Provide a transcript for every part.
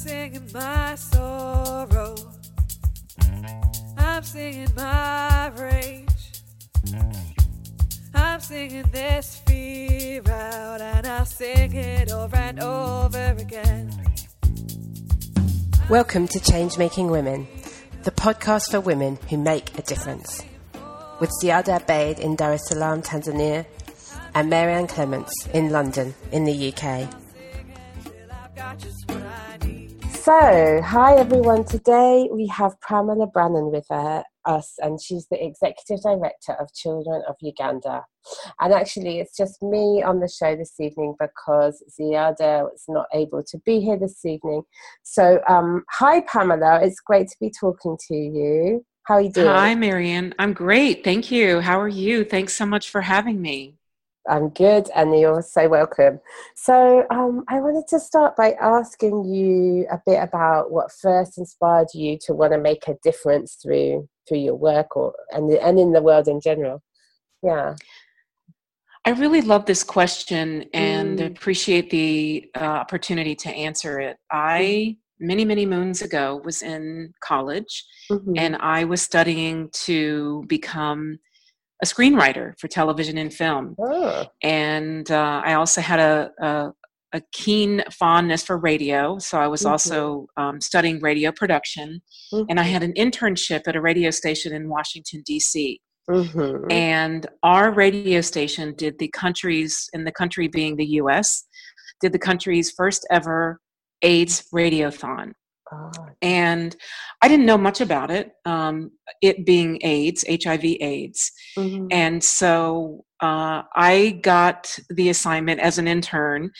singing my sorrow. I'm singing my rage. I'm singing this fear out, and I'll sing it over and over again. Welcome to Change Making Women, the podcast for women who make a difference. With Ziada Abeid in Dar es Salaam, Tanzania, and Mary Ann Clements in London, in the UK. So, hi everyone. Today we have Pamela Brannon with uh, us, and she's the executive director of Children of Uganda. And actually, it's just me on the show this evening because Ziada was not able to be here this evening. So, um, hi Pamela. It's great to be talking to you. How are you doing? Hi, Mary Ann. I'm great. Thank you. How are you? Thanks so much for having me. I'm good, and you're so welcome. So, um, I wanted to start by asking you a bit about what first inspired you to want to make a difference through through your work, or and and in the world in general. Yeah. I really love this question and Mm. appreciate the uh, opportunity to answer it. I, many, many moons ago, was in college Mhm. and I was studying to become a screenwriter for television and film. Oh. And uh, I also had a, a, a keen fondness for radio. So I was Mhm. also um, studying radio production. And I had an internship at a radio station in Washington, D.C. Mhm. and our radio station did the country's in the country being the us did the country's first ever aids radiothon Oh, and i didn't know much about it um, it being aids hiv aids mhm. and so uh, i got the assignment as an intern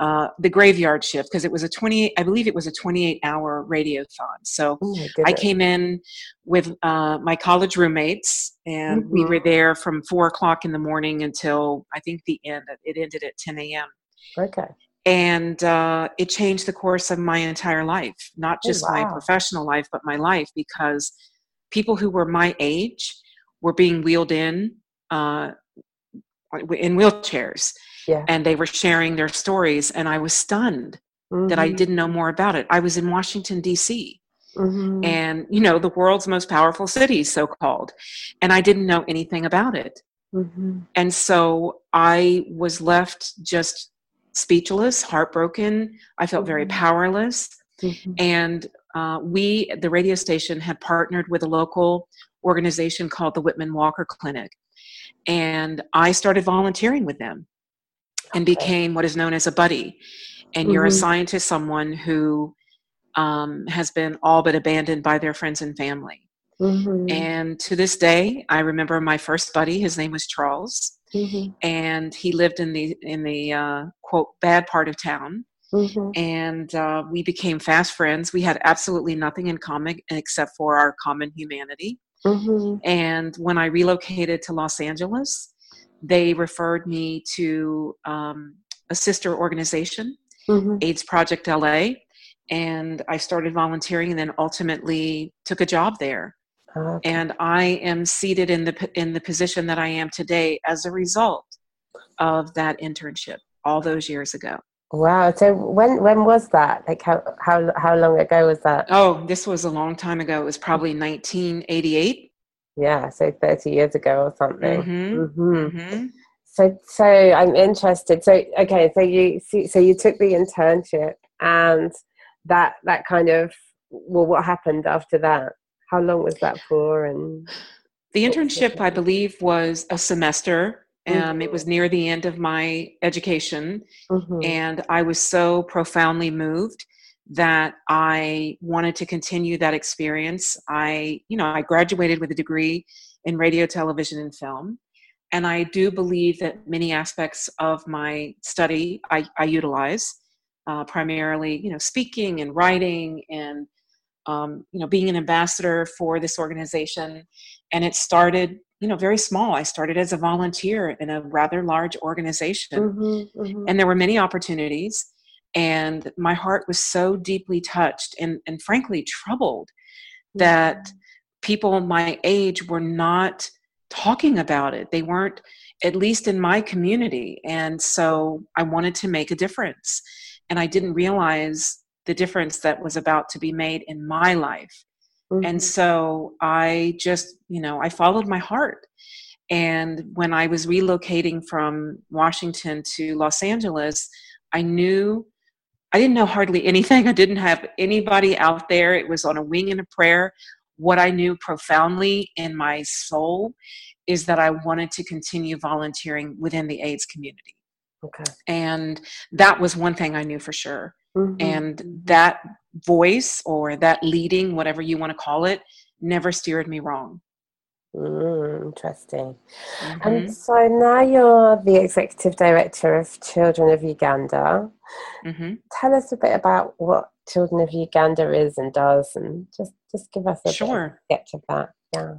uh, the graveyard shift because it was a 20 i believe it was a 28 hour radiothon so Oh I came in with uh, my college roommates, and we Mhm. were there from four o'clock in the morning until I think the end. It ended at 10 a.m. Okay. And uh, it changed the course of my entire life, not Oh, just my professional life, but my life, because people who were my age were being wheeled in uh, in wheelchairs, Yeah. and they were sharing their stories, and I was stunned that I Mhm. didn't know more about it. I was in Washington D.C Mhm. and you know the world's most powerful city so called and i didn't know anything about it Mhm. and so i was left just speechless heartbroken i felt very Mhm. powerless Mhm. and uh, we the radio station had partnered with a local organization called the whitman walker clinic and i started volunteering with them and became what is known as a buddy and you're Mhm. assigned to someone who um, has been all but abandoned by their friends and family. Mhm. And to this day, I remember my first buddy. His name was Charles, Mhm. and he lived in the in the uh, quote bad part of town. Mhm. And uh, we became fast friends. We had absolutely nothing in common except for our common humanity. Mhm. And when I relocated to Los Angeles, they referred me to um, a sister organization Mhm. AIDS Project LA, and I started volunteering, and then ultimately took a job there. Okay. And I am seated in the in the position that I am today as a result of that internship all those years ago. Wow. So when when was that? Like how how how long ago was that? Oh, this was a long time ago. It was probably 1988. Yeah. So thirty years ago or something. Mhm. hmm hmm So so I'm interested. So okay. So you so you took the internship and that that kind of well, what happened after that? How long was that for? And The internship, I believe, was a semester. Um, it Mhm. was near the end of my education, Mhm. and I was so profoundly moved that I wanted to continue that experience. I, you know, I graduated with a degree in radio, television, and film, and I do believe that many aspects of my study I, I utilize, uh, primarily, you know, speaking and writing and um, you know being an ambassador for this organization. And it started you know very small. I started as a volunteer in a rather large organization. Mhm, mhm. and there were many opportunities. And my heart was so deeply touched and, and frankly troubled that people my age were not talking about it. They weren't at least in my community. And so i wanted to make a difference. And i didn't realize the difference that was about to be made in my life. Mhm. And so I just, you know, I followed my heart. And when I was relocating from Washington to Los Angeles, I knew I didn't know hardly anything. I didn't have anybody out there. It was on a wing and a prayer. What I knew profoundly in my soul is that I wanted to continue volunteering within the AIDS community. okay. And that was one thing I knew for sure. Mhm. And that voice or that leading, whatever you want to call it, never steered me wrong. Mm, interesting. Mhm. And so now you're the executive director of Children of Uganda. Mhm. Tell us a bit about what Children of Uganda is and does, and just just give us a bit of a Sure. sketch of that. Yeah.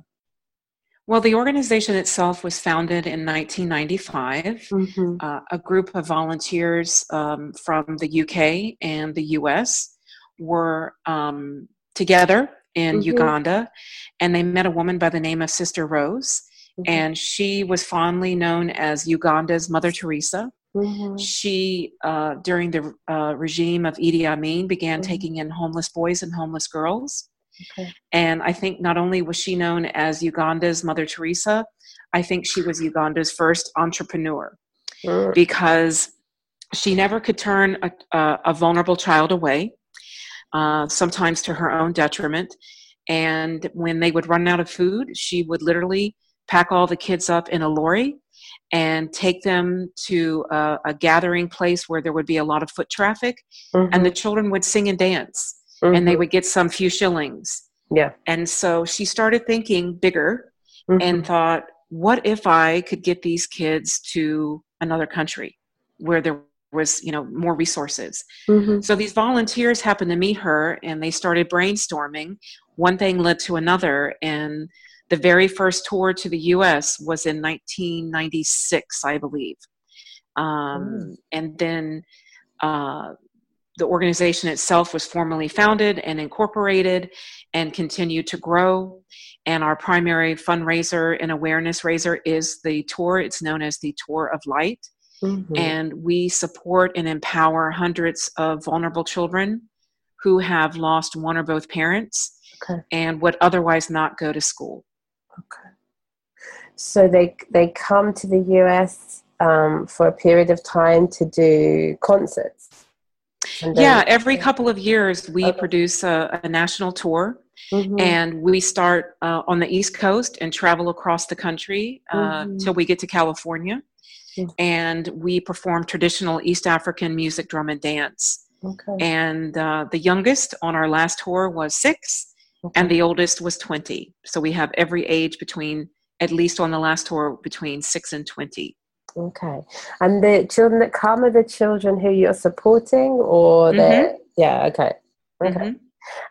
Well, the organization itself was founded in 1995. Mhm. Uh, a group of volunteers um, from the UK and the US were um, together in Mhm. Uganda, and they met a woman by the name of Sister Rose, Mhm. and she was fondly known as Uganda's Mother Teresa. Mhm. She, uh, during the uh, regime of Idi Amin, began Mhm. taking in homeless boys and homeless girls. Okay. And I think not only was she known as Uganda's Mother Teresa, I think she was Uganda's first entrepreneur Mm. because she never could turn a, a, a vulnerable child away, uh, sometimes to her own detriment. And when they would run out of food, she would literally pack all the kids up in a lorry and take them to a, a gathering place where there would be a lot of foot traffic, and the children would sing and dance, and they Mhm. would get some few shillings. yeah. And so she started thinking bigger Mhm. and thought, what if I could get these kids to another country where there was, you know, more resources? Mhm. So these volunteers happened to meet her and they started brainstorming. One thing led to another, and the very first tour to the US was in 1996, I believe. Um, And then uh, the organization itself was formally founded and incorporated and continued to grow. And our primary fundraiser and awareness raiser is the tour. It's known as the Tour of Light. Mhm. And we support and empower hundreds of vulnerable children who have lost one or both parents Okay. and would otherwise not go to school. Okay. So they they come to the US um, for a period of time to do concerts. Yeah, every couple of years we Okay. produce a, a national tour Mhm. and we start uh, on the east coast and travel across the country uh, Mhm. till we get to california Mhm. and we perform traditional east african music drum and dance okay. and uh, the youngest on our last tour was six and the oldest was 20 so we have every age between at least on the last tour between 6 and 20 Okay. And the children that come are the children who you're supporting or the yeah, okay. Okay. Mhm.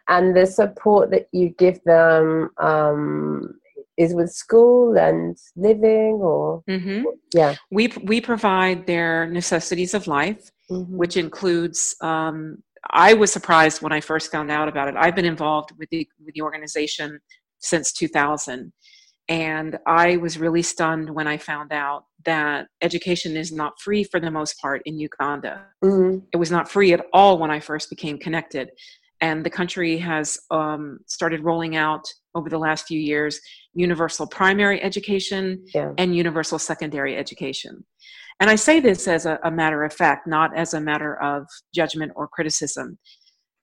And the support that you give them um is with school and living or Mhm. yeah. we we provide their necessities of life Mhm. which includes um, i was surprised when i first found out about it i've been involved with the with the organization since 2000 and i was really stunned when i found out that education is not free for the most part in uganda Mhm. it was not free at all when i first became connected and the country has um, started rolling out over the last few years universal primary education Yeah. and universal secondary education. And I say this as a, a matter of fact, not as a matter of judgment or criticism.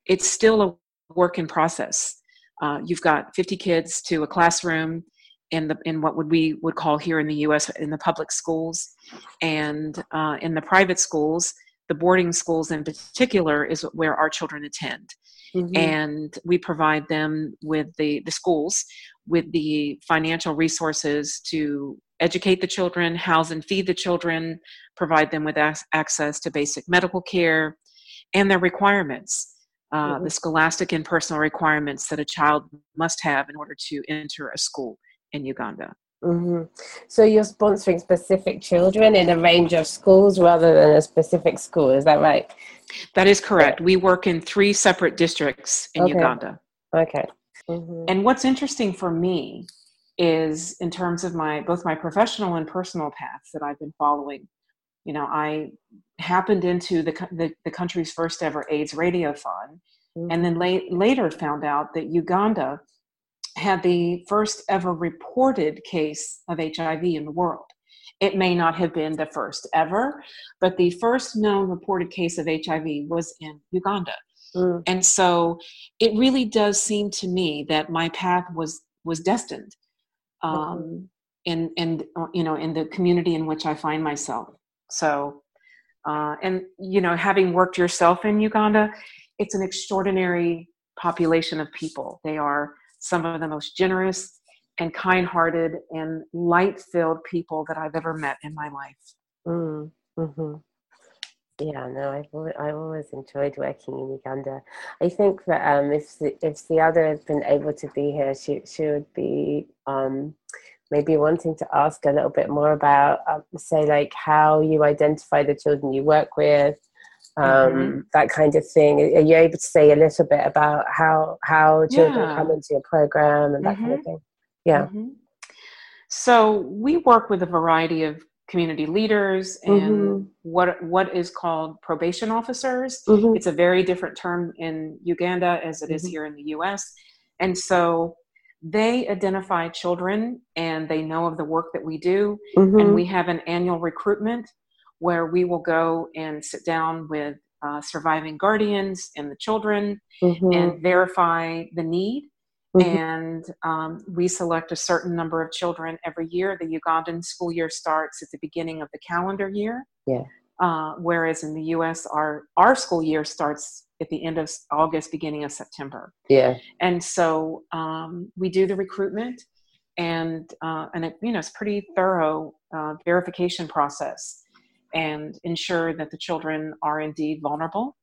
It's still a work in process. Uh, you've got 50 kids to a classroom in the in what would we would call here in the U.S. in the public schools, and uh, in the private schools, the boarding schools in particular is where our children attend Mhm. and we provide them with the, the schools with the financial resources to educate the children, house and feed the children, provide them with ac- access to basic medical care, and their requirements, uh, Mhm. the scholastic and personal requirements that a child must have in order to enter a school in Uganda. hmm So you're sponsoring specific children in a range of schools rather than a specific school, is that right? That is correct. We work in three separate districts in Okay. Uganda. Okay. hmm And what's interesting for me is in terms of my both my professional and personal paths that I've been following. You know, I happened into the the, the country's first ever AIDS radiothon mm-hmm. and then la- later found out that Uganda had the first ever reported case of HIV in the world. It may not have been the first ever, but the first known reported case of HIV was in Uganda. Mm. And so it really does seem to me that my path was was destined um, mm-hmm. in in you know in the community in which I find myself. So uh, and you know having worked yourself in Uganda, it's an extraordinary population of people. They are some of the most generous and kind-hearted and light-filled people that I've ever met in my life. Mm, mm-hmm. Yeah, no, I've always, I've always enjoyed working in Uganda. I think that um, if the, if the other had been able to be here, she she would be um, maybe wanting to ask a little bit more about, um, say, like how you identify the children you work with, um, mm-hmm. that kind of thing. Are you able to say a little bit about how how children yeah. come into your program and that mm-hmm. kind of mm-hmm. thing? Yeah. Mm-hmm. So we work with a variety of community leaders and mm-hmm. what what is called probation officers. Mm-hmm. It's a very different term in Uganda as it is mm-hmm. here in the US. And so they identify children and they know of the work that we do and mm-hmm. we have an annual recruitment where we will go and sit down with uh, surviving guardians and the children mm-hmm. and verify the need Mm-hmm. And um, we select a certain number of children every year. The Ugandan school year starts at the beginning of the calendar year. Yeah. Uh, whereas in the U.S., our our school year starts at the end of August, beginning of September. Yeah. And so um, we do the recruitment, and uh, and it, you know it's pretty thorough uh, verification process, and ensure that the children are indeed vulnerable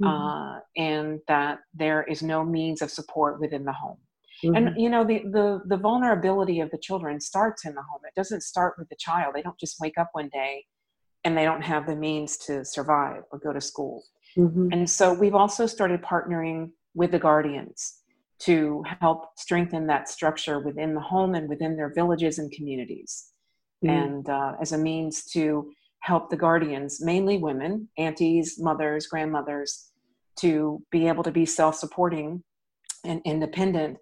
mm-hmm. uh, and that there is no means of support within the home. Mm-hmm. And you know the, the the vulnerability of the children starts in the home. It doesn't start with the child. They don't just wake up one day and they don't have the means to survive or go to school. Mm-hmm. And so we've also started partnering with the guardians to help strengthen that structure within the home and within their villages and communities. Mm-hmm. And uh, as a means to help the guardians, mainly women, aunties, mothers, grandmothers, to be able to be self supporting and independent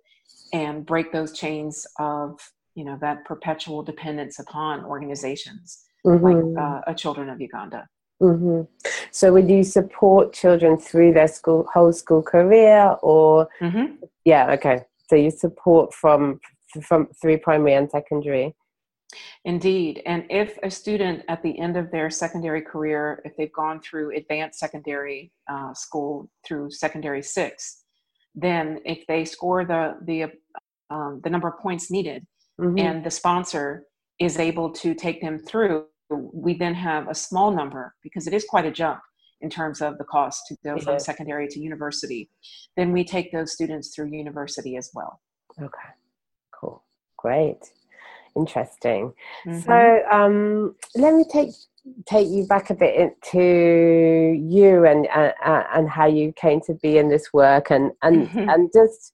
and break those chains of you know that perpetual dependence upon organizations mm-hmm. like uh, a children of uganda mm-hmm. so would you support children through their school whole school career or mm-hmm. yeah okay so you support from from through primary and secondary Indeed. And if a student at the end of their secondary career, if they've gone through advanced secondary uh, school through secondary six, then if they score the, the, um, the number of points needed mm-hmm. and the sponsor is able to take them through, we then have a small number because it is quite a jump in terms of the cost to go from secondary to university. Then we take those students through university as well. Okay, cool, great interesting. Mm-hmm. So um, let me take take you back a bit into you and uh, uh, and how you came to be in this work and and mm-hmm. and just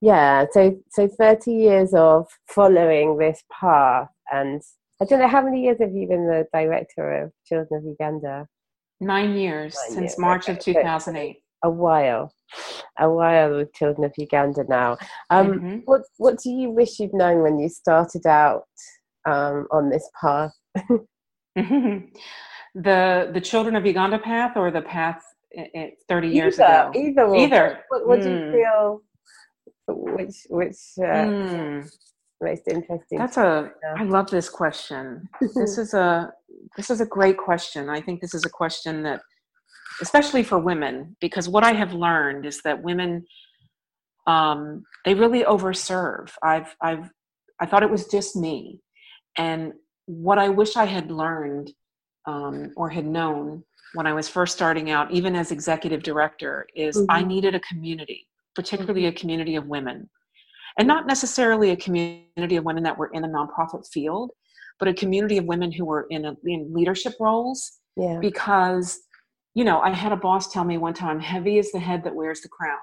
yeah so so 30 years of following this path and i don't know how many years have you been the director of children of uganda nine years nine since years. march okay. of 2008 a while, a while with Children of Uganda now. Um, mm-hmm. What What do you wish you'd known when you started out um, on this path? the the Children of Uganda path or the path thirty years either, ago? Either. Either. What, what mm. do you hmm. feel? Which which uh, mm. most interesting? That's a. I love this question. this is a this is a great question. I think this is a question that especially for women, because what I have learned is that women um, they really overserve. I've I've I thought it was just me, and what I wish I had learned um, or had known when I was first starting out, even as executive director, is mm-hmm. I needed a community, particularly a community of women, and not necessarily a community of women that were in a nonprofit field, but a community of women who were in a, in leadership roles. Yeah. Because you know, I had a boss tell me one time, heavy is the head that wears the crown.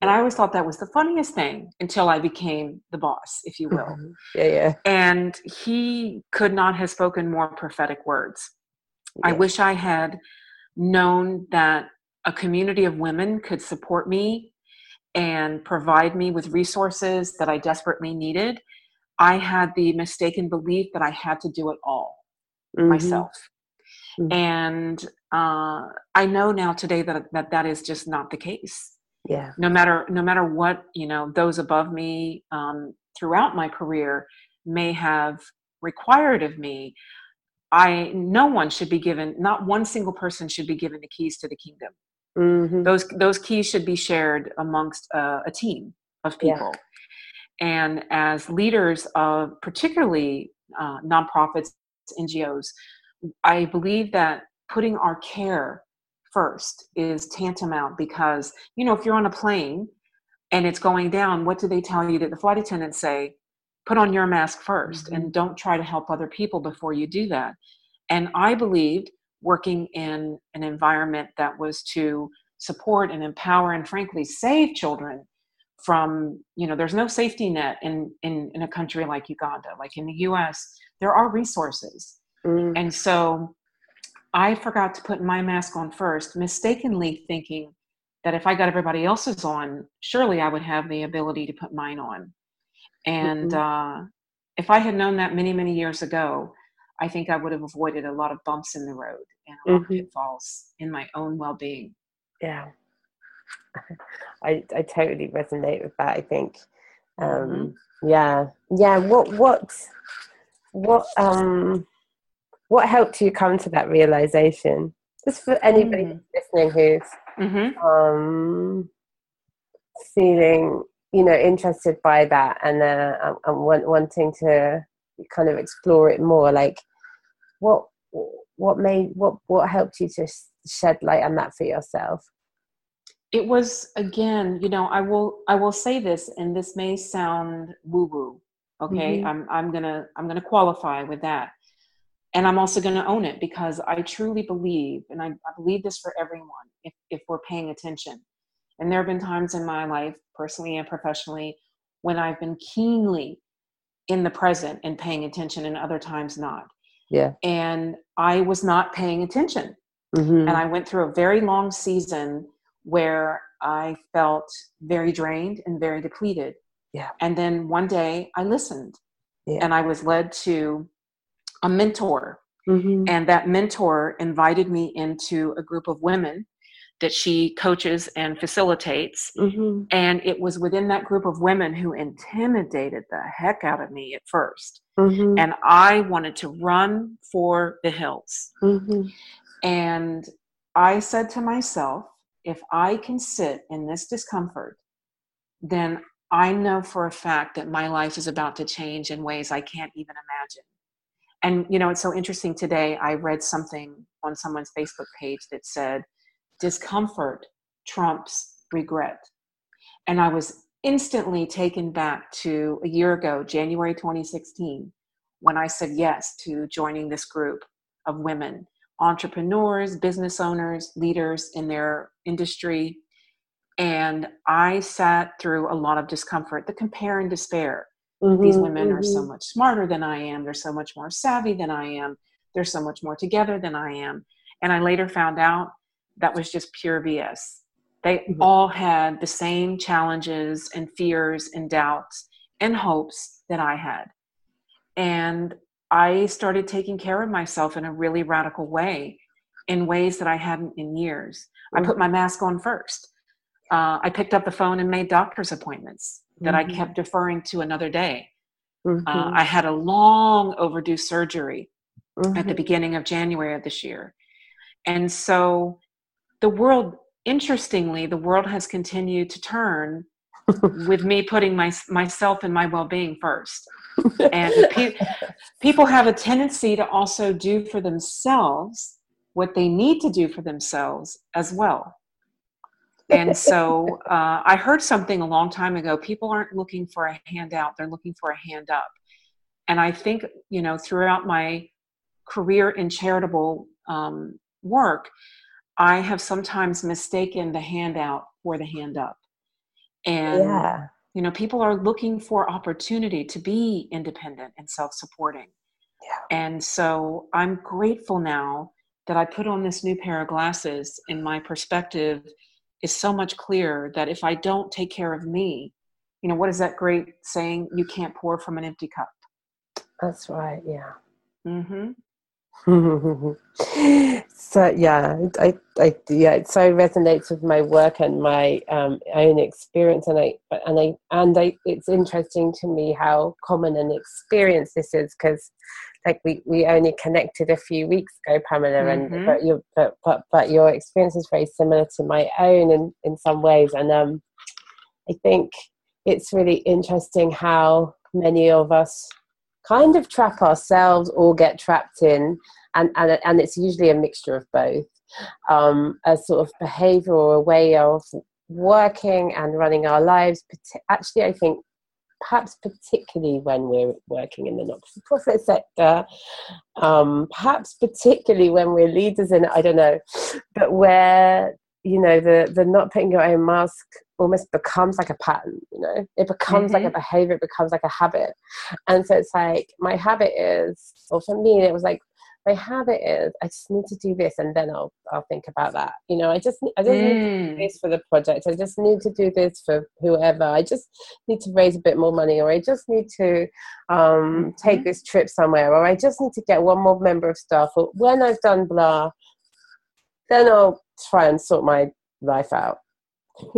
And I always thought that was the funniest thing until I became the boss, if you will. Mm-hmm. Yeah, yeah. And he could not have spoken more prophetic words. Yeah. I wish I had known that a community of women could support me and provide me with resources that I desperately needed, I had the mistaken belief that I had to do it all mm-hmm. myself. Mm-hmm. And uh, I know now today that, that that is just not the case. Yeah. No matter no matter what you know, those above me um, throughout my career may have required of me. I no one should be given. Not one single person should be given the keys to the kingdom. Mm-hmm. Those those keys should be shared amongst uh, a team of people. Yeah. And as leaders of particularly uh, nonprofits, NGOs, I believe that putting our care first is tantamount because you know if you're on a plane and it's going down, what do they tell you that the flight attendants say? Put on your mask 1st mm-hmm. and don't try to help other people before you do that. And I believed working in an environment that was to support and empower and frankly save children from you know there's no safety net in in, in a country like uganda like in the us there are resources mm. and so i forgot to put my mask on first mistakenly thinking that if i got everybody else's on surely i would have the ability to put mine on and mm-hmm. uh, if i had known that many many years ago I think I would have avoided a lot of bumps in the road and a lot mm-hmm. of pitfalls in my own well being. Yeah. I I totally resonate with that, I think. Um mm-hmm. yeah. Yeah. What what what um what helped you come to that realization? Just for anybody mm-hmm. listening who's mm-hmm. um feeling you know interested by that and uh, and want, wanting to kind of explore it more like what what made what what helped you to shed light on that for yourself it was again you know i will i will say this and this may sound woo woo okay mm-hmm. i'm i'm gonna i'm gonna qualify with that and i'm also gonna own it because i truly believe and i, I believe this for everyone if, if we're paying attention and there have been times in my life personally and professionally when i've been keenly in the present and paying attention and other times not yeah. And I was not paying attention. Mm-hmm. And I went through a very long season where I felt very drained and very depleted. Yeah. And then one day I listened yeah. and I was led to a mentor. Mm-hmm. And that mentor invited me into a group of women that she coaches and facilitates. Mm-hmm. And it was within that group of women who intimidated the heck out of me at 1st mm-hmm. And I wanted to run for the hills. Mm-hmm. And I said to myself, if I can sit in this discomfort, then I know for a fact that my life is about to change in ways I can't even imagine. And, you know, it's so interesting today. I read something on someone's Facebook page that said, discomfort trumps regret. And I was instantly taken back to a year ago, January 2016, when I said yes to joining this group of women, entrepreneurs, business owners, leaders in their industry. And I sat through a lot of discomfort, the compare and despair. Mm-hmm, These women mm-hmm. are so mm-hmm. much smarter than I am. They're so much more savvy than I am. They're so much more together than I am. And I later found out that was just pure BS. They mm-hmm. all had the same challenges and fears and doubts and hopes that I had. And I started taking care of myself in a really radical way, in ways that I hadn't in years. Mm-hmm. I put my mask on first. Uh, I picked up the phone and made doctor's appointments that mm-hmm. I kept deferring to another day. Mm-hmm. Uh, I had a long overdue surgery at the mm-hmm. beginning of January of this year. And so the world interestingly the world has continued to turn with me putting my, myself and my well-being first and pe- people have a tendency to also do for themselves what they need to do for themselves as well and so uh, i heard something a long time ago people aren't looking for a handout they're looking for a hand up and i think you know throughout my career in charitable um, work I have sometimes mistaken the handout for the hand up. And, yeah. you know, people are looking for opportunity to be independent and self supporting. Yeah. And so I'm grateful now that I put on this new pair of glasses and my perspective is so much clearer that if I don't take care of me, you know, what is that great saying? You can't pour from an empty cup. That's right. Yeah. Mm-hmm. so yeah, I, I yeah, it so resonates with my work and my um, own experience, and I and I and I, it's interesting to me how common an experience this is because, like we, we only connected a few weeks ago, Pamela, Mhm. and but your but, but but your experience is very similar to my own in in some ways, and um, I think it's really interesting how many of us kind of trap ourselves or get trapped in and and, and it's usually a mixture of both um, a sort of behavior or a way of working and running our lives actually i think perhaps particularly when we're working in the not-for-profit sector um, perhaps particularly when we're leaders in it i don't know but where you know the the not putting your own mask almost becomes like a pattern you know? It becomes like a behavior it becomes like a habit. And so it's like my habit is or for me it was like my habit is i just need to do this and then i'll i'll think about that you know i just i just need to do Mm. this for the project i just need to do this for whoever i just need to raise a bit more money or i just need to um, take Mhm. this trip somewhere or i just need to get one more member of staff or when i've done blah then i'll try and sort my life out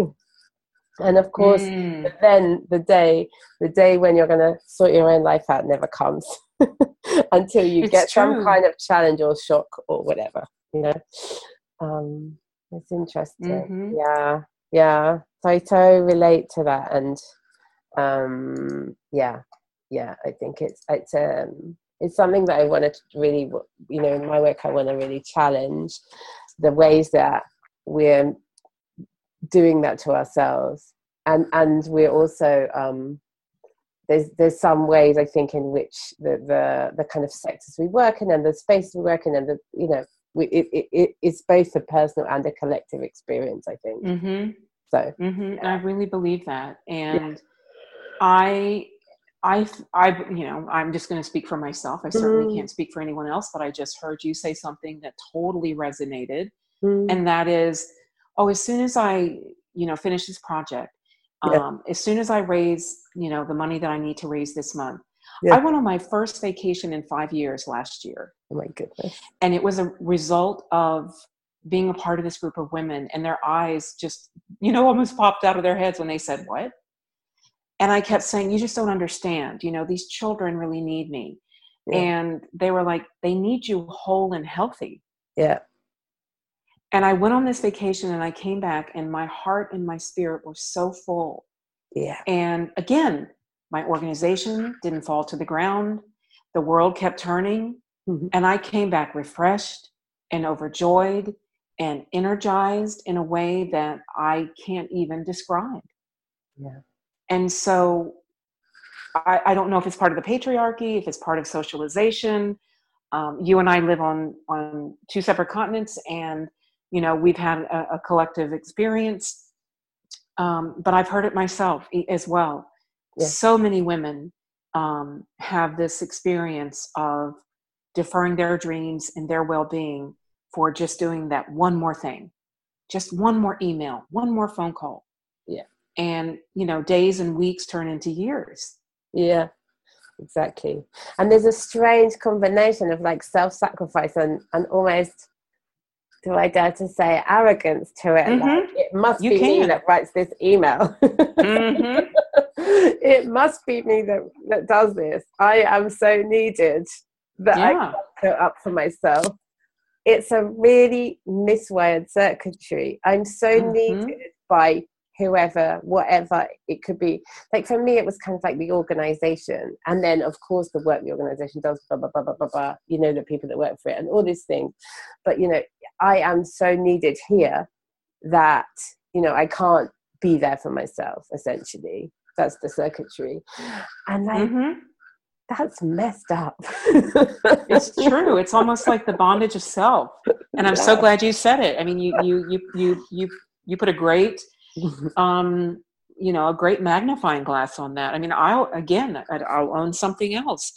and of course Mm. then the day the day when you're going to sort your own life out never comes until you It's get some kind of challenge or shock or whatever you know? Um it's interesting. Mhm. yeah yeah. So i so relate to that and um yeah yeah i think it's it's um it's something that i want to really you know in my work i want to really challenge the ways that we're doing that to ourselves. And and we're also um there's there's some ways I think in which the the, the kind of sectors we work in and the space we work in and the you know we, it, it, it it's both a personal and a collective experience I think. Mm-hmm. so hmm I really believe that, and I, I, I, you know, I'm just going to speak for myself. I certainly Mm. can't speak for anyone else, but I just heard you say something that totally resonated, Mm, and that is, oh, as soon as I, you know, finish this project, Yeah. um, as soon as I raise, you know, the money that I need to raise this month, Yeah. I went on my first vacation in five years last year. Oh my goodness. And it was a result of being a part of this group of women and their eyes just you know almost popped out of their heads when they said what? And i kept saying you just don't understand. You know these children really need me. Yeah. and they were like they need you whole and healthy. Yeah and i went on this vacation and i came back and my heart and my spirit were so full. Yeah. And again my organization didn't fall to the ground. The world kept turning. Mhm. and i came back refreshed and overjoyed and energized in a way that i can't even describe. Yeah. and so I, I don't know if it's part of the patriarchy if it's part of socialization. Um, you and i live on on two separate continents and you know we've had a, a collective experience um, but i've heard it myself as well Yeah. so many women um, have this experience of deferring their dreams and their well-being for just doing that one more thing just one more email one more phone call Yeah. and you know days and weeks turn into years Yeah, exactly. And there's a strange combination of like self-sacrifice and and almost, do I dare to say, arrogance to it? Mhm. Like it must You be me that writes this email. Mhm. it must be me that that does this. I am so needed that I yeah can't put up for myself. It's a really miswired circuitry. I'm so Mhm. needed by whoever, whatever it could be. Like for me, it was kind of like the organization, and then of course the work the organization does, blah blah blah blah blah blah. You know, the people that work for it and all these things. But you know, I am so needed here that you know I can't be there for myself. Essentially, that's the circuitry, and like Mhm. that's messed up. it's true it's almost like the bondage of self and i'm so glad you said it i mean you you you you you, you put a great um you know a great magnifying glass on that i mean i'll again i'll own something else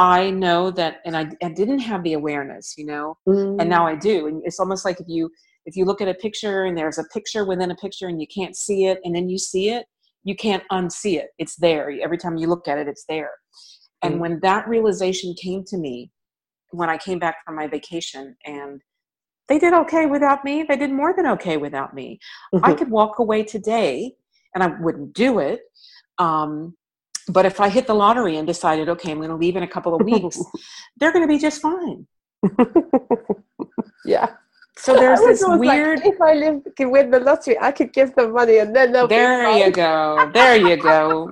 I know that, and I, I didn't have the awareness, you know, Mm. and now I do. And it's almost like if you if you look at a picture and there's a picture within a picture and you can't see it, and then you see it, you can't unsee it. It's there every time you look at it. It's there. And Mm. when that realization came to me, when I came back from my vacation, and they did okay without me, they did more than okay without me. I could walk away today, and I wouldn't do it. Um, but if I hit the lottery and decided, okay, I'm going to leave in a couple of weeks, they're going to be just fine. yeah. So there's this always like, weird. if I live, could win the lottery, I could give them money and then they'll There you go. There you go.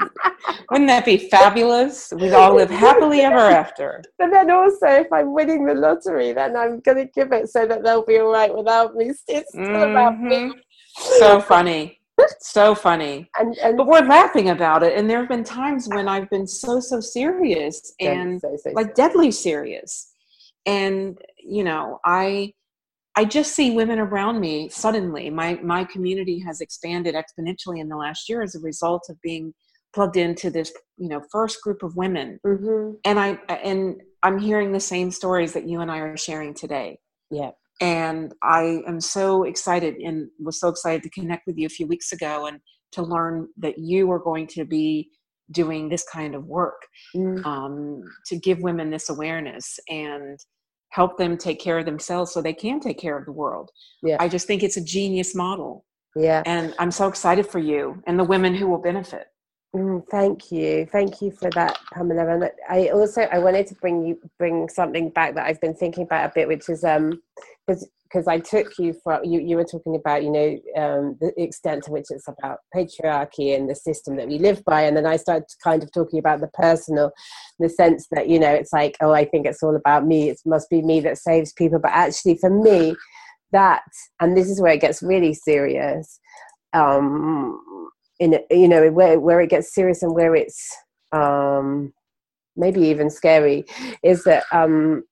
Wouldn't that be fabulous? We'd all live happily ever after. But then also, if I'm winning the lottery, then I'm going to give it so that they'll be all right without me. It's still about me. Mhm. So funny. So funny. And, and But we're laughing about it. And there have been times when I've been so, so serious and so, so, like deadly serious. And, you know, I. I just see women around me suddenly. My my community has expanded exponentially in the last year as a result of being plugged into this, you know, first group of women hmm and i and i'm hearing the same stories that you and i are sharing today Yeah. and i am so excited and was so excited to connect with you a few weeks ago and to learn that you are going to be doing this kind of work Mm. um, to give women this awareness and help them take care of themselves so they can take care of the world Yeah. i just think it's a genius model Yeah. and i'm so excited for you and the women who will benefit Mm, thank you, thank you for that, Pamela. And I also I wanted to bring you bring something back that I've been thinking about a bit, which is um because I took you for you you were talking about you know um, the extent to which it's about patriarchy and the system that we live by, and then I started kind of talking about the personal, the sense that you know it's like oh I think it's all about me, it must be me that saves people, but actually for me that and this is where it gets really serious. Um, in you know where where it gets serious and where it's um maybe even scary is that um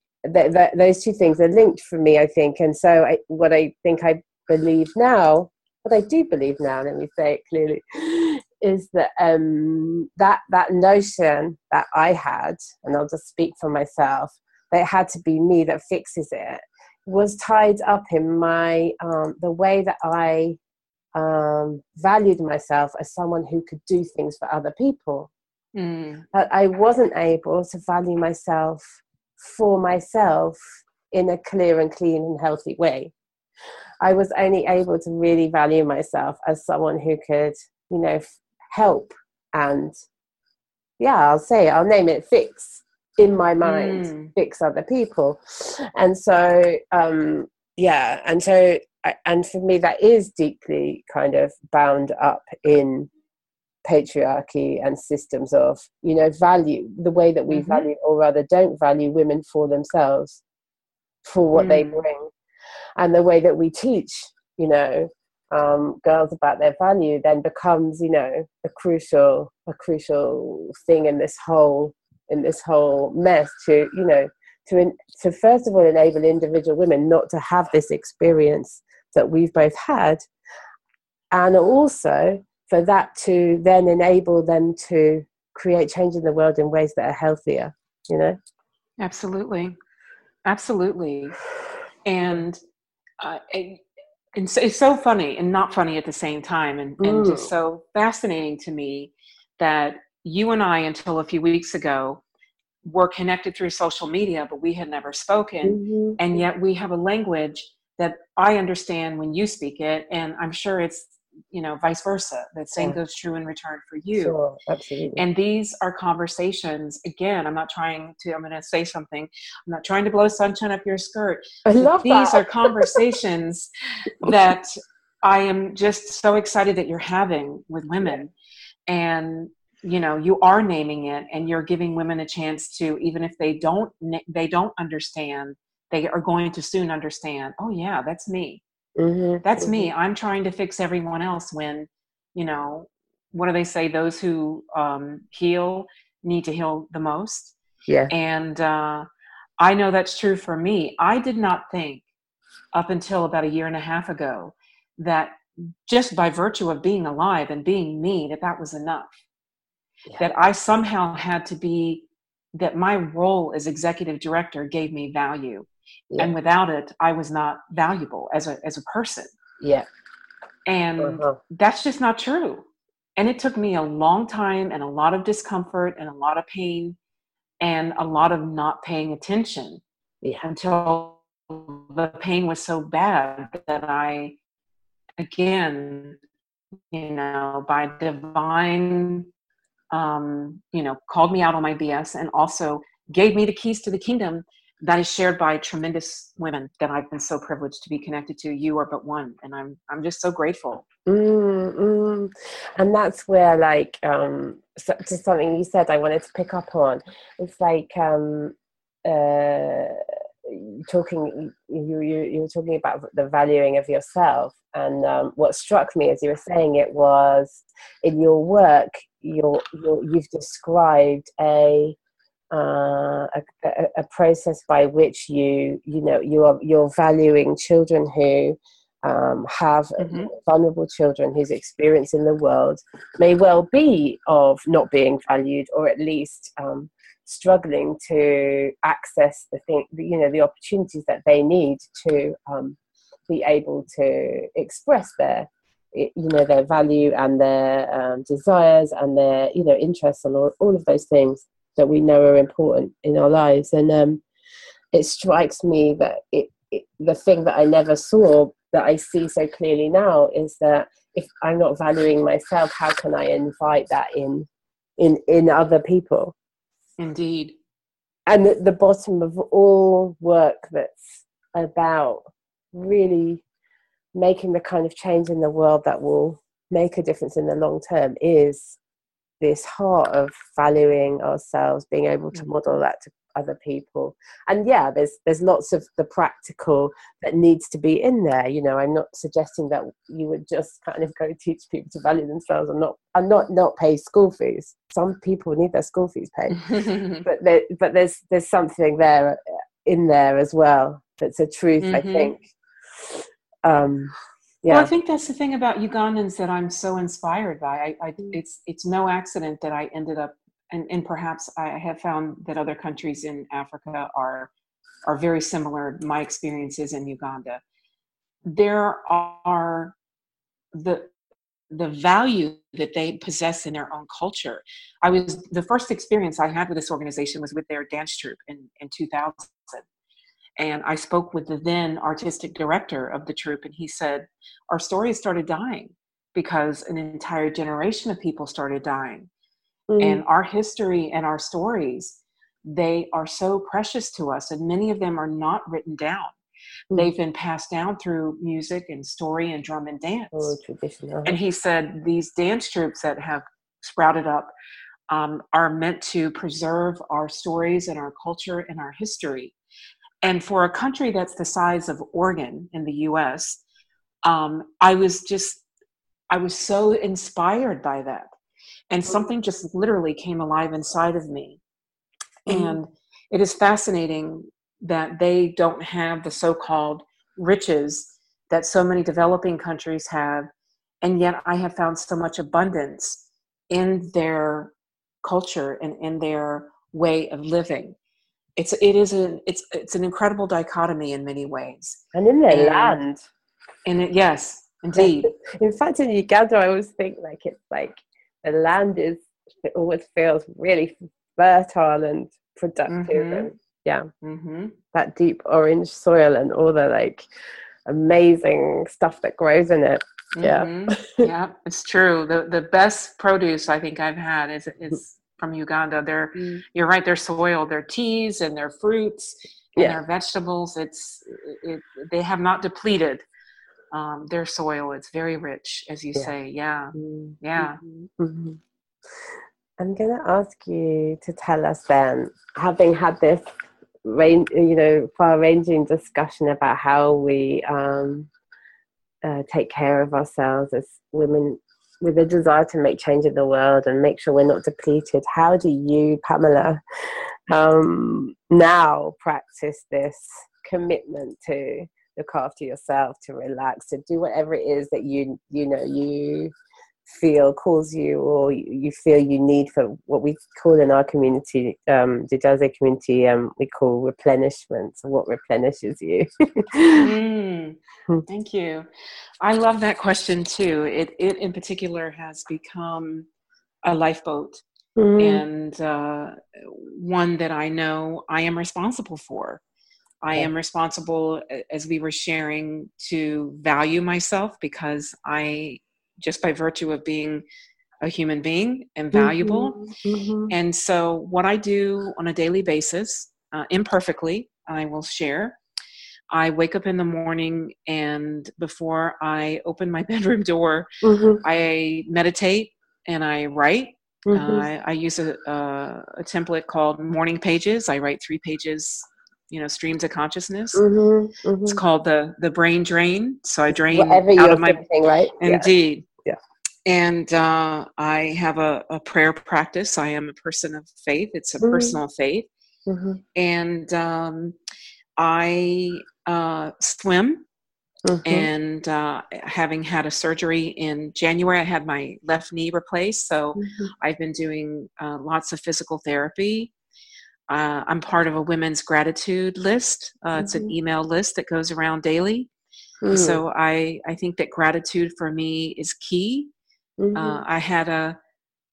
those two things are linked for me i think. And so I, what i think i believe now what i do believe now let me say it clearly is that um that that notion that i had and i'll just speak for myself that it had to be me that fixes it was tied up in my um the way that i um, valued myself as someone who could do things for other people. Mm. But I wasn't able to value myself for myself in a clear and clean and healthy way. I was only able to really value myself as someone who could, you know, f- help and, yeah, I'll say it, I'll name it fix in my mind, Mm. fix other people. And so, um, yeah, and so and for me that is deeply kind of bound up in patriarchy and systems of you know value the way that we Mhm. value or rather don't value women for themselves for what they Mm. bring and the way that we teach you know um, girls about their value then becomes you know a crucial a crucial thing in this whole in this whole mess to you know to in, to first of all enable individual women not to have this experience that we've both had. And also for that to then enable them to create change in the world in ways that are healthier you know? Absolutely, absolutely, and uh, it, it's, it's so funny and not funny at the same time, and, and just Mm. so fascinating to me that you and I, until a few weeks ago, were connected through social media, but we had never spoken, Mhm. and yet we have a language that I understand when you speak it, and I'm sure it's you know vice versa. That same Yeah. goes true in return for you. sure absolutely And these are conversations. Again, I'm not trying to. I'm going to say something. I'm not trying to blow sunshine up your skirt. i love These that are conversations that I am just so excited that you're having with women, and you know you are naming it, and you're giving women a chance to, even if they don't, they don't understand. They are going to soon understand. Oh yeah, that's me. Mhm, That's mhm. me. I'm trying to fix everyone else when, you know, what do they say? Those who um, heal need to heal the most. yeah And uh, I know that's true for me. I did not think up until about a year and a half ago that just by virtue of being alive and being me, that that was enough. Yeah. That I somehow had to be that my role as executive director gave me value. Yeah. And without it, I was not valuable as a as a person. Yeah. And Uh-huh. that's just not true. And it took me a long time and a lot of discomfort and a lot of pain and a lot of not paying attention Yeah. until the pain was so bad that I, again, you know, by divine, um, you know, called me out on my BS and also gave me the keys to the kingdom that is shared by tremendous women that I've been so privileged to be connected to. You are but one, and I'm I'm just so grateful. Mm, mm. And that's where, like, um, so, to something you said, I wanted to pick up on. It's like um, uh, talking. You you you were talking about the valuing of yourself, and um, what struck me as you were saying it was in your work, you're, you're, you've described a uh, a, a, process by which you you know you are you're valuing children who um, have Mhm. vulnerable children whose experience in the world may well be of not being valued or at least um, struggling to access the thing you know the opportunities that they need to um, be able to express their you know their value and their um, desires and their you know interests and all, all of those things that we know are important in our lives and um, it strikes me that it, it the thing that I never saw that I see so clearly now is that if I'm not valuing myself, how can I invite that in in in other people? Indeed. And at the bottom of all work that's about really making the kind of change in the world that will make a difference in the long term is this heart of valuing ourselves, being able to Mm. model that to other people. And yeah, there's there's lots of the practical that needs to be in there. You know, I'm not suggesting that you would just kind of go teach people to value themselves and not and not not pay school fees. Some people need their school fees paid, but there, but there's there's something there in there as well that's a truth. I Mhm. think. Um, yeah. Well, I think that's the thing about Ugandans that I'm so inspired by. I, I Mm. it's it's no accident that I ended up, and, and perhaps I have found that other countries in Africa are are very similar. My experiences in Uganda, there are the the value that they possess in their own culture. I was the first experience I had with this organization was with their dance troupe in in 2000 and I spoke with the then artistic director of the troupe, and he said, Our stories started dying because an entire generation of people started dying. Mm. And our history and our stories, they are so precious to us, and many of them are not written down. Mm. They've been passed down through music and story and drum and dance. Oh, traditional. And he said these dance troupes that have sprouted up um, are meant to preserve our stories and our culture and our history. And for a country that's the size of Oregon in the US, um, I was just, I was so inspired by that. And something just literally came alive inside of me. Mhm. And it is fascinating that they don't have the so called riches that so many developing countries have. And yet I have found so much abundance in their culture and in their way of living. It's it is an it's it's an incredible dichotomy in many ways. and in their and- land. And it, yes, indeed. In fact, in Uganda, I always think like it's like the land is it always feels really fertile and productive, Mhm. and yeah, hmm that deep orange soil and all the like amazing stuff that grows in it. Yeah. Mhm. yeah, it's true. The the best produce I think I've had is is from Uganda. They're you're right. Their soil, their teas and their fruits and Yeah. their vegetables. It's it, they have not depleted um, their soil. It's very rich, as you Yeah. say. Yeah, Mm. yeah. Mhm. I'm going to ask you to tell us then, having had this range, you know, far-ranging discussion about how we um, uh, take care of ourselves as women with a desire to make change in the world and make sure we're not depleted. How do you, Pamela, um, now practice this commitment to look after yourself, to relax, to do whatever it is that you you know you feel calls you or you feel you need for what we call in our community, um, the Jersey community, um, we call replenishment. So what replenishes you? mm, thank you. I love that question too. It, it in particular has become a lifeboat mm. and uh, one that I know I am responsible for. I am responsible, as we were sharing, to value myself because I just by virtue of being a human being and valuable. Mm-hmm. Mm-hmm. And so, what I do on a daily basis, uh, imperfectly, I will share. I wake up in the morning, and before I open my bedroom door, mm-hmm. I meditate and I write. Uh, I, I, use a, a, a, template called Morning Pages. I write three pages you know streams of consciousness mm-hmm, mm-hmm. it's called the the brain drain so i drain Whatever out of my thinking, right indeed yeah. And uh, i have a, a, prayer practice i am a person of faith it's a mm-hmm. personal faith mm-hmm. and um, i uh, swim mm-hmm. and uh, having had a surgery in January, I had my left knee replaced. So mm-hmm. I've been doing uh, lots of physical therapy uh, I'm part of a women's gratitude list. Uh. It's an mm-hmm. email list that goes around daily. Mm. So I, I think that gratitude for me is key. Mm-hmm. Uh, I had a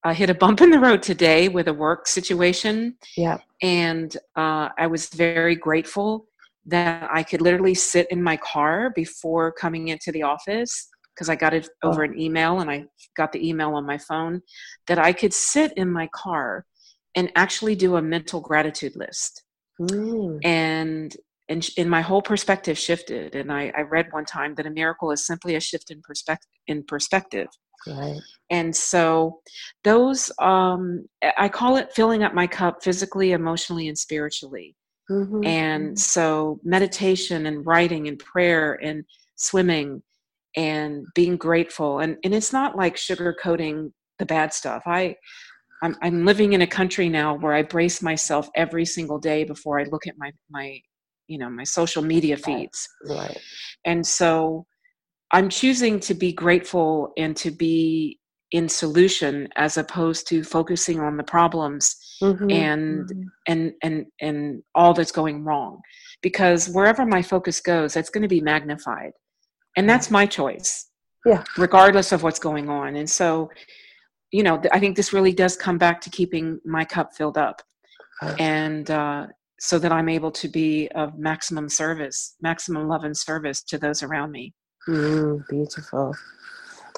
I hit a bump in the road today with a work situation. Yeah. And uh, I was very grateful that I could literally sit in my car before coming into the office because I got it over oh. an email and I got the email on my phone that I could sit in my car and actually do a mental gratitude list. Mm. And and, and my whole perspective shifted. And I, I read one time that a miracle is simply a shift in perspective. In perspective. Right. And so those um, I call it filling up my cup physically, emotionally, and spiritually. Mm-hmm. And mm-hmm. so meditation and writing and prayer and swimming and being grateful and, and it's not like sugarcoating the bad stuff. I I'm, I'm living in a country now where I brace myself every single day before I look at my my you know my social media feeds. Right. And so I'm choosing to be grateful and to be in solution as opposed to focusing on the problems mm-hmm. and mm-hmm. and and and all that's going wrong because wherever my focus goes that's going to be magnified and that's my choice yeah regardless of what's going on and so you know, I think this really does come back to keeping my cup filled up, and uh, so that I'm able to be of maximum service, maximum love and service to those around me. Mm, beautiful.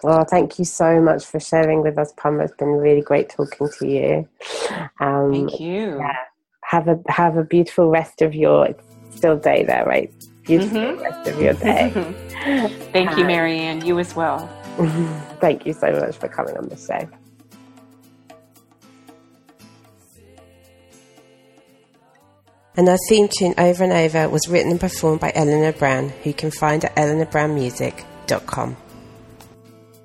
Well, thank you so much for sharing with us, Pam. It's been really great talking to you. Um, thank you. Yeah. Have a have a beautiful rest of your still day there, right? Beautiful mm-hmm. rest of your day. thank um, you, Mary Ann. You as well. thank you so much for coming on the show. And our theme tune Over and Over was written and performed by Eleanor Brown, who you can find at eleanorbrownmusic.com.